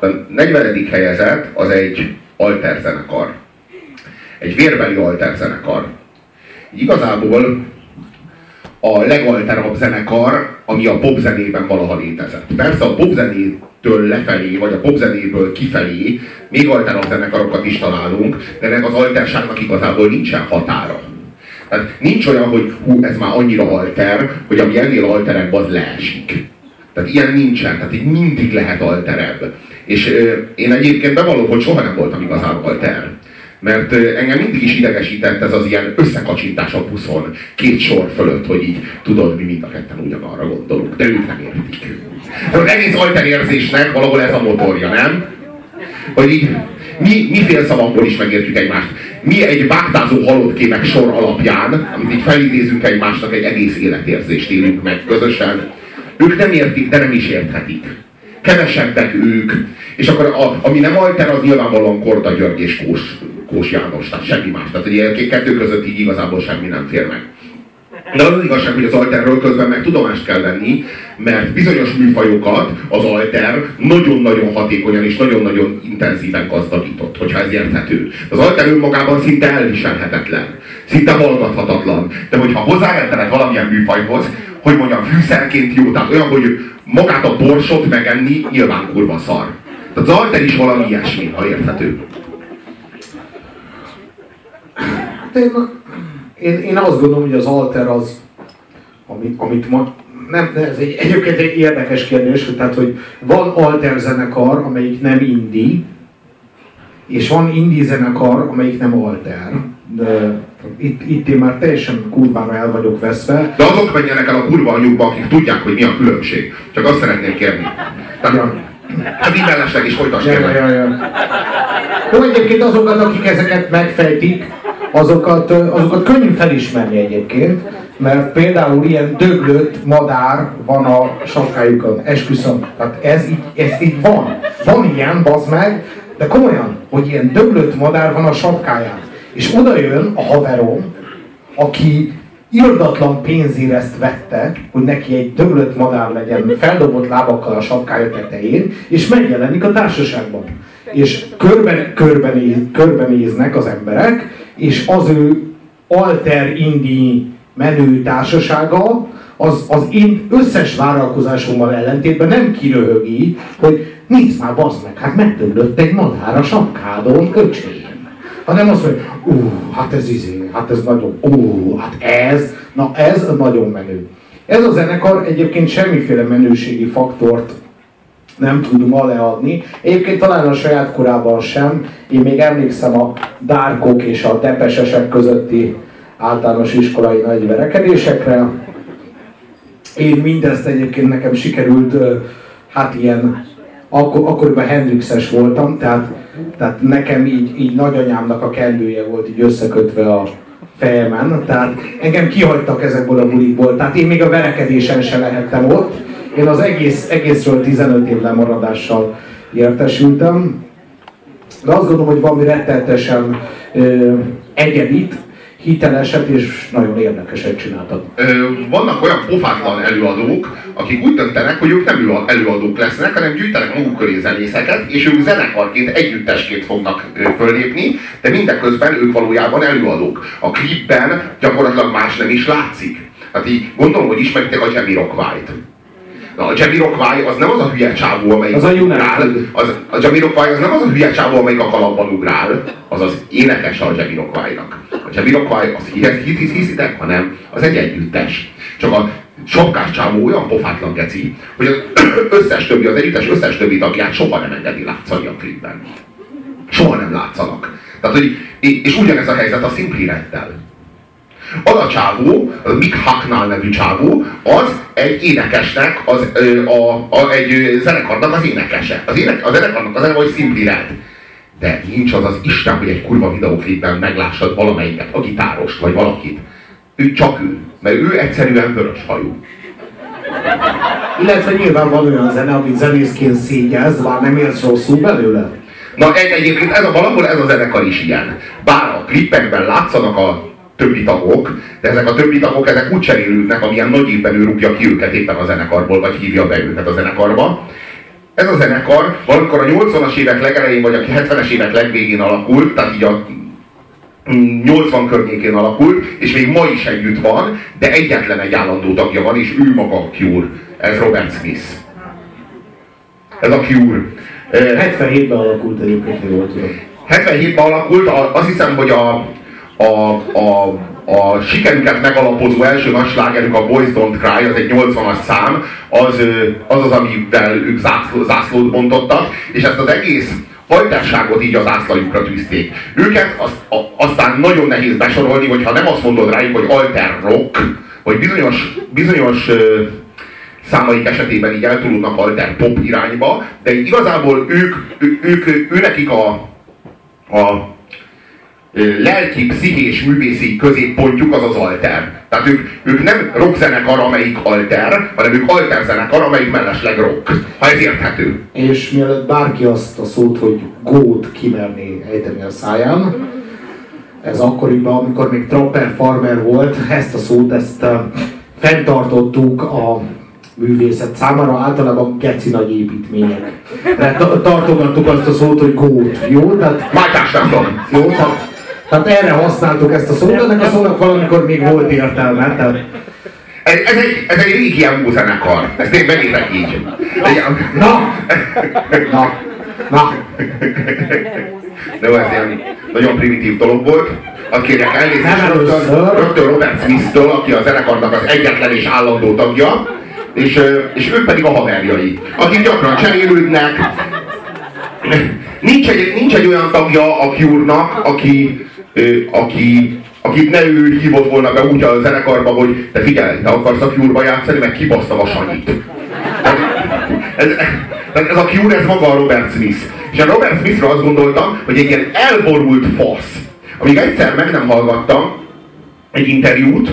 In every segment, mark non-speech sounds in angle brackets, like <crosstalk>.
A 40. helyezett az egy alter zenekar. Egy vérbeli alter zenekar. Igazából a legalterabb zenekar, ami a popzenében valaha létezett. Persze a popzenétől lefelé, vagy a popzenéből kifelé még alterabb zenekarokat is találunk, de ennek az alterságnak igazából nincsen határa. Tehát nincs olyan, hogy hú, ez már annyira alter, hogy ami ennél alterebb, az leesik. Tehát ilyen nincsen, tehát így mindig lehet alterebb. És én egyébként bevallom, hogy soha nem voltam igazán alter. Mert engem mindig is idegesített ez az ilyen összekacsintás a buszon, két sor fölött, hogy így tudod, mi mind a ketten ugyanarra gondolunk, de ők nem értik. Az egész alterérzésnek valahol ez a motorja, nem? Hogy így mi, mi fél szavakból is megértjük egymást. Mi egy báktázó halott sor alapján, amit így felidézünk egymásnak, egy egész életérzést élünk meg közösen. Ők nem értik, de nem is érthetik. Kevesebbek ők. És akkor a, ami nem alter, az nyilvánvalóan Korda György és Kós, Kós János, tehát semmi más. Tehát ugye kettő között így igazából semmi nem fér meg. De az, az igazság, hogy az alterről közben meg tudomást kell venni, mert bizonyos műfajokat az alter nagyon-nagyon hatékonyan és nagyon-nagyon intenzíven gazdagított, hogyha ez érthető. Az alter önmagában szinte elviselhetetlen, szinte hallgathatatlan. De hogyha hozzárendeled valamilyen műfajhoz, hogy mondjam, fűszerként jó, tehát olyan, hogy magát a borsot megenni nyilván kurva szar. Tehát az alter is valami ilyesmi, ha érthető. én, én, én azt gondolom, hogy az alter az, amit, amit ma, nem, ez egy, egyébként egy érdekes kérdés, tehát, hogy van alter zenekar, amelyik nem indi, és van indi zenekar, amelyik nem alter. De itt, itt én már teljesen kurvára el vagyok veszve. De azok menjenek el a kurva anyukba, akik tudják, hogy mi a különbség. Csak azt szeretném kérni. Tehát, ja. Hát így mellesleg is folytasd ja, ja, ja. Jó, egyébként azokat, akik ezeket megfejtik, azokat, azokat könnyű felismerni egyébként, mert például ilyen döglött madár van a sapkájukon, esküszöm. Tehát ez így, ez így van. Van ilyen, bazd meg, de komolyan, hogy ilyen döglött madár van a sapkáján. És oda jön a haverom, aki irdatlan pénzért vette, hogy neki egy döglött madár legyen feldobott lábakkal a sapkája tetején, és megjelenik a társaságban. És körben, körbenéz, körbenéznek az emberek, és az ő alter indi menő társasága az, az én összes vállalkozásommal ellentétben nem kiröhögi, hogy nézd már, bazd meg, hát megdöglött egy madár a sapkádon, öcsém. Hanem azt mondja, ú, hát ez izé, hát ez nagyon, ú, hát ez, na ez nagyon menő. Ez a zenekar egyébként semmiféle menőségi faktort nem tud ma leadni. Egyébként talán a saját korában sem. Én még emlékszem a dárkok és a tepesesek közötti általános iskolai nagy verekedésekre. Én mindezt egyébként nekem sikerült, hát ilyen, akkor, akkoriban Hendrixes voltam, tehát, tehát nekem így, így nagyanyámnak a kendője volt így összekötve a fejemen, tehát engem kihagytak ezekből a bulikból, tehát én még a verekedésen se lehettem ott, én az egész, egészről 15 év lemaradással értesültem, de azt gondolom, hogy valami rettenetesen egyedit, hiteleset és nagyon érdekeset csináltak. Vannak olyan pofátlan előadók, akik úgy döntenek, hogy ők nem előadók lesznek, hanem gyűjtenek maguk köré zenészeket, és ők zenekarként, együttesként fognak föllépni, de mindeközben ők valójában előadók. A klipben gyakorlatilag más nem is látszik. Hát így gondolom, hogy ismeritek a Jamiroquai-t. Na, a Jamiroquai az nem az a hülye csávó, amelyik az a ugrál. Az, a Jamiroquai az nem az a hülye csávó, amelyik a kalapban ugrál, az az énekes a Jamiroquai-nak. A Jamiroquai az hisz, hisz, hiszitek, hanem az egy együttes. Csak a sapkás csávó olyan pofátlan geci, hogy az <coughs> összes többi, az együttes összes többi tagját soha nem engedi látszani a klipben. Soha nem látszanak. Tehát, hogy, és ugyanez a helyzet a Simply Red-tel. Az a csávó, a Mick Hucknall nevű csávó, az egy énekesnek, az, a, a, egy zenekarnak az énekese. Az, ének, a zenekarnak az neve, hogy Simply Red. De nincs az az Isten, hogy egy kurva videóklipben meglássad valamelyiket, a gitárost, vagy valakit. Ő csak ő, mert ő egyszerűen vörös hajú. Illetve nyilván van olyan zene, amit zenészként szégyez, már nem érsz rosszul belőle. Na egy, egyébként ez a, valahol ez a zenekar is ilyen. Bár a klippekben látszanak a többi tagok, de ezek a többi tagok ezek úgy cserélődnek, amilyen nagy évben ő rúgja ki őket éppen a zenekarból, vagy hívja be őket a zenekarba. ez a zenekar valamikor a 80-as évek legelején, vagy a 70-es évek legvégén alakult, tehát így a 80 környékén alakult, és még ma is együtt van, de egyetlen egy állandó tagja van, és ő maga a Cure. Ez Robert Smith. Ez a Cure. 77-ben alakult egyébként, jól tudom. 77-ben alakult, azt hiszem, hogy a, a, a, a sikerüket megalapozó első nagy slágerük, a Boys Don't Cry, az egy 80-as szám, az az, az amivel ők zászló, zászlót bontottak, és ezt az egész hajtásságot így az ászlajukra tűzték. Őket azt, a, aztán nagyon nehéz besorolni, hogyha nem azt mondod rájuk, hogy alter rock, vagy bizonyos, bizonyos számaik esetében így eltolódnak alter pop irányba, de igazából ők, ő, ők, ő, ő nekik a, a lelki, pszichés, művészi középpontjuk az az alter. Tehát ők, ők nem rockzenekar, amelyik alter, hanem ők alter zenekar, amelyik mellesleg rock. Ha ez érthető. És mielőtt bárki azt a szót, hogy gót kimerné ejteni a száján, ez akkoriban, amikor még Trapper Farmer volt, ezt a szót, ezt uh, fenntartottuk a művészet számára, általában geci nagy építmények. Tehát tartogattuk azt a szót, hogy gót, jó? Tehát, Mátyás nem Jó, tehát, tehát erre használtuk ezt a szót, ennek a szónak valamikor még volt értelme. Tehát, ez, ez, egy, ez egy régi emo zenekar. Ezt én vegyétek így. Na! Na! Na! De ez ilyen nagyon primitív dolog volt. Azt kérjek elnézést rögtön, rögtön Robert Smith-től, aki a zenekarnak az egyetlen és állandó tagja, és, és ők pedig a haverjai, akik gyakran cserélődnek. Nincs egy, nincs egy olyan tagja a Cure-nak, aki, aki, akit ne ő hívott volna be úgy a zenekarba, hogy te figyelj, te akarsz a Cure-ba játszani, meg kibasztam a Sanyit. Ez, ez, ez a Cure, ez maga a Robert Smith. És a Robert Smithra azt gondoltam, hogy egy ilyen elborult fasz. Amíg egyszer meg nem hallgattam egy interjút,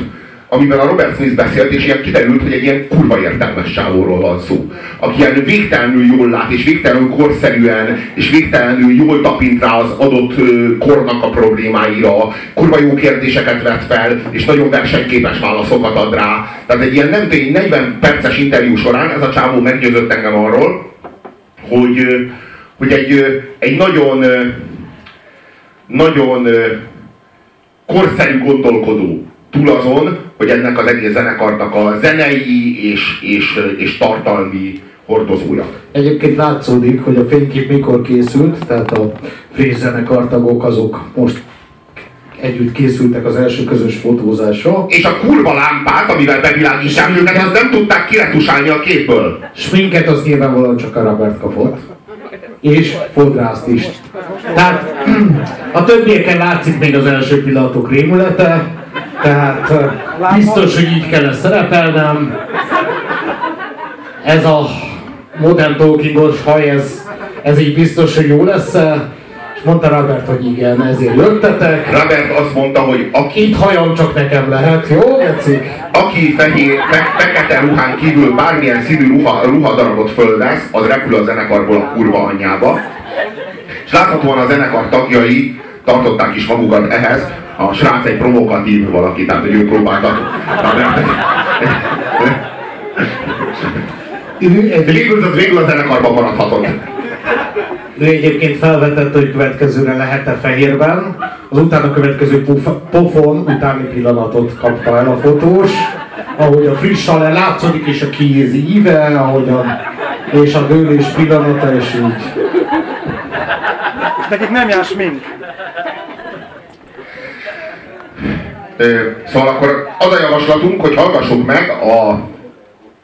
amiben a Robert Smith beszélt, és ilyen kiderült, hogy egy ilyen kurva értelmes sávóról van szó. Aki ilyen végtelenül jól lát, és végtelenül korszerűen, és végtelenül jól tapint rá az adott kornak a problémáira, kurva jó kérdéseket vet fel, és nagyon versenyképes válaszokat ad rá. Tehát egy ilyen nem tény, 40 perces interjú során ez a csávó meggyőzött engem arról, hogy, hogy egy, egy nagyon, nagyon korszerű gondolkodó túl azon, hogy ennek az egész zenekarnak a zenei és, és, és tartalmi hordozója. Egyébként látszódik, hogy a fénykép mikor készült, tehát a Frész zenekartagok azok most együtt készültek az első közös fotózásra. És a kurva lámpát, amivel bevilágítják őket, azt nem tudták kiretusálni a képből. Sminket az nyilvánvalóan csak a Robert kapott. És fodrászt is. Tehát <clears throat> a többieken látszik még az első pillanatok rémülete, tehát biztos, hogy így kell szerepelnem. Ez a modern talkingos haj, ez, ez így biztos, hogy jó lesz És mondta Robert, hogy igen, ezért jöttetek. Robert azt mondta, hogy aki... Itt hajam csak nekem lehet, jó, Gecik? Aki fehér, fe, fekete ruhán kívül bármilyen színű ruha, ruhadarabot fölvesz, az repül a zenekarból a kurva anyjába. És láthatóan a zenekar tagjai tartották is magukat ehhez, a srác egy provokatív valaki, tehát hogy ő próbáltak. Végül az végül a zenekarban maradhatott. Ő egyébként felvetette, hogy következőre lehet-e fehérben. Az utána következő pofon utáni pillanatot kapta el a fotós, ahogy a friss le látszódik, és a kéz íve, ahogy a, és a dőlés pillanata, és így. Nekik nem jár smink. Szóval akkor az a javaslatunk, hogy hallgassuk meg a,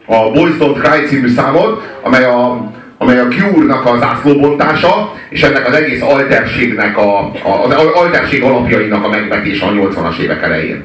a Boys Don't Cry című számot, amely a, amely a Cure-nak az zászlóbontása, és ennek az egész alterségnek, a, a, az alterség alapjainak a megvetése a 80-as évek elején.